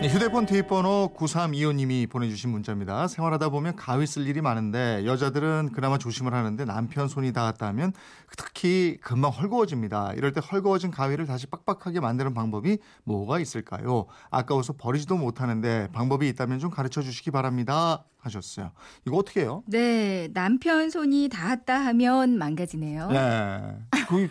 네, 휴대폰 뒷번호 9325님이 보내주신 문자입니다. 생활하다 보면 가위 쓸 일이 많은데 여자들은 그나마 조심을 하는데 남편 손이 닿았다 하면 특히 금방 헐거워집니다. 이럴 때 헐거워진 가위를 다시 빡빡하게 만드는 방법이 뭐가 있을까요? 아까워서 버리지도 못하는데 방법이 있다면 좀 가르쳐 주시기 바랍니다. 하셨어요. 이거 어떻게 해요? 네, 남편 손이 닿았다 하면 망가지네요. 네. 그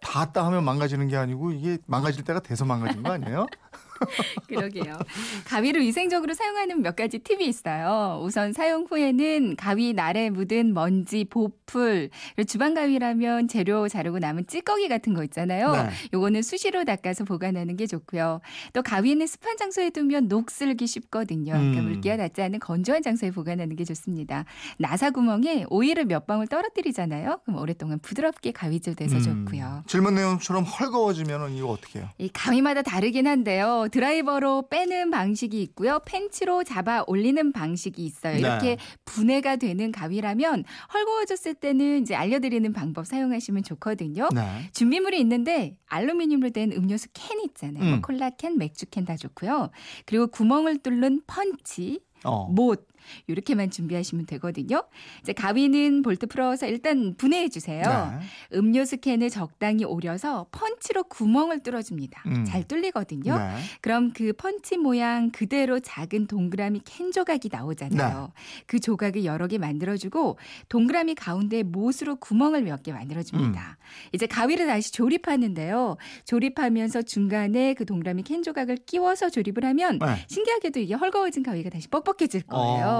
닿았다 하면 망가지는 게 아니고 이게 망가질 때가 돼서 망가진 거 아니에요? 그러게요. 가위를 위생적으로 사용하는 몇 가지 팁이 있어요. 우선 사용 후에는 가위 날에 묻은 먼지, 보풀, 그리고 주방 가위라면 재료 자르고 남은 찌꺼기 같은 거 있잖아요. 네. 요거는 수시로 닦아서 보관하는 게 좋고요. 또 가위는 습한 장소에 두면 녹슬기 쉽거든요. 그러니까 음. 물기가 닿지 않은 건조한 장소에 보관하는 게 좋습니다. 나사 구멍에 오일을 몇 방울 떨어뜨리잖아요. 그럼 오랫동안 부드럽게 가위질 돼서 음, 좋고요. 질문 내용처럼 헐거워지면 이거 어떻게 해요? 이 가위마다 다르긴 한데요. 드라이버로 빼는 방식이 있고요. 펜치로 잡아 올리는 방식이 있어요. 네. 이렇게 분해가 되는 가위라면 헐거워졌을 때는 이제 알려드리는 방법 사용하시면 좋거든요. 네. 준비물이 있는데 알루미늄으로 된 음료수 캔 있잖아요. 뭐 음. 콜라 캔, 맥주 캔 다 좋고요. 그리고 구멍을 뚫는 펀치, 어. 못 이렇게만 준비하시면 되거든요. 이제 가위는 볼트 풀어서 일단 분해해 주세요. 네. 음료수 캔을 적당히 오려서 펀치로 구멍을 뚫어줍니다. 음. 잘 뚫리거든요. 네. 그럼 그 펀치 모양 그대로 작은 동그라미 캔 조각이 나오잖아요. 네. 그 조각을 여러 개 만들어주고 동그라미 가운데 못으로 구멍을 몇 개 만들어줍니다. 음. 이제 가위를 다시 조립하는데요. 조립하면서 중간에 그 동그라미 캔 조각을 끼워서 조립을 하면 네. 신기하게도 이게 헐거워진 가위가 다시 뻑뻑해질 거예요. 어.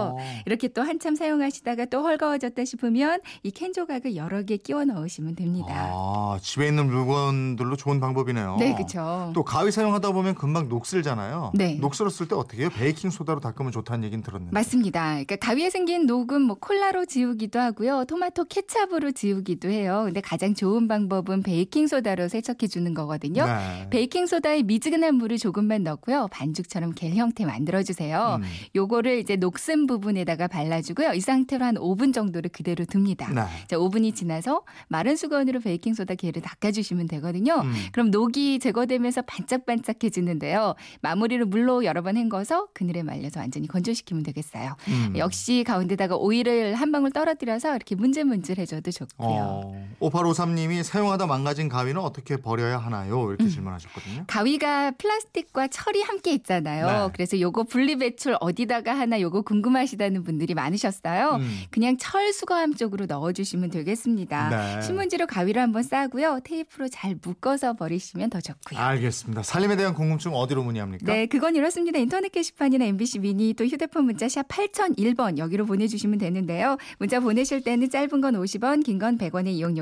이렇게 또 한참 사용하시다가 또 헐거워졌다 싶으면 이 캔 조각을 여러 개 끼워 넣으시면 됩니다. 아, 집에 있는 물건들로 좋은 방법이네요. 네, 그렇죠. 또 가위 사용하다 보면 금방 녹슬잖아요. 네. 녹슬었을 때 어떻게 해요? 베이킹 소다로 닦으면 좋다는 얘기는 들었는데. 맞습니다. 그러니까 가위에 생긴 녹은 뭐 콜라로 지우기도 하고요. 토마토 케찹으로 지우기도 해요. 근데 가장 좋은 방법은 베이킹 소다로 세척해 주는 거거든요. 네. 베이킹 소다에 미지근한 물을 조금만 넣고요. 반죽처럼 겔 형태 만들어 주세요. 음. 요거를 이제 녹슨 부분에다가 발라주고요. 이 상태로 한 5분 정도를 그대로 둡니다. 네. 자, 5분이 지나서 마른 수건으로 베이킹 소다 겔을 닦아주시면 되거든요. 음. 그럼 녹이 제거되면서 반짝반짝해지는데요. 마무리를 물로 여러 번 헹궈서 그늘에 말려서 완전히 건조시키면 되겠어요. 음. 역시 가운데다가 오일을 한 방울 떨어뜨려서 이렇게 문질문질 해줘도 좋고요. 어, 5853님이 사용하다 망가진 가위는 어떻게 버려야 하나요? 음. 이렇게 질문하셨거든요. 가위가 플라스틱과 철이 함께 있잖아요. 네. 그래서 요거 분리배출 어디다가 하나 요거 궁금하시다는 분들이 많으셨어요. 음. 그냥 철 수거함 쪽으로 넣어주시면 되겠습니다. 네. 신문지로 가위로 한번 싸고요. 테이프로 잘 묶어서 버리시면 더 좋고요. 알겠습니다. 살림에 대한 궁금증 어디로 문의합니까? 네, 그건 이렇습니다. 인터넷 게시판이나 MBC 미니 또 휴대폰 문자 샵 8001번 여기로 보내주시면 되는데요. 문자 보내실 때는 짧은 건 50원, 긴 건 100원의 이용료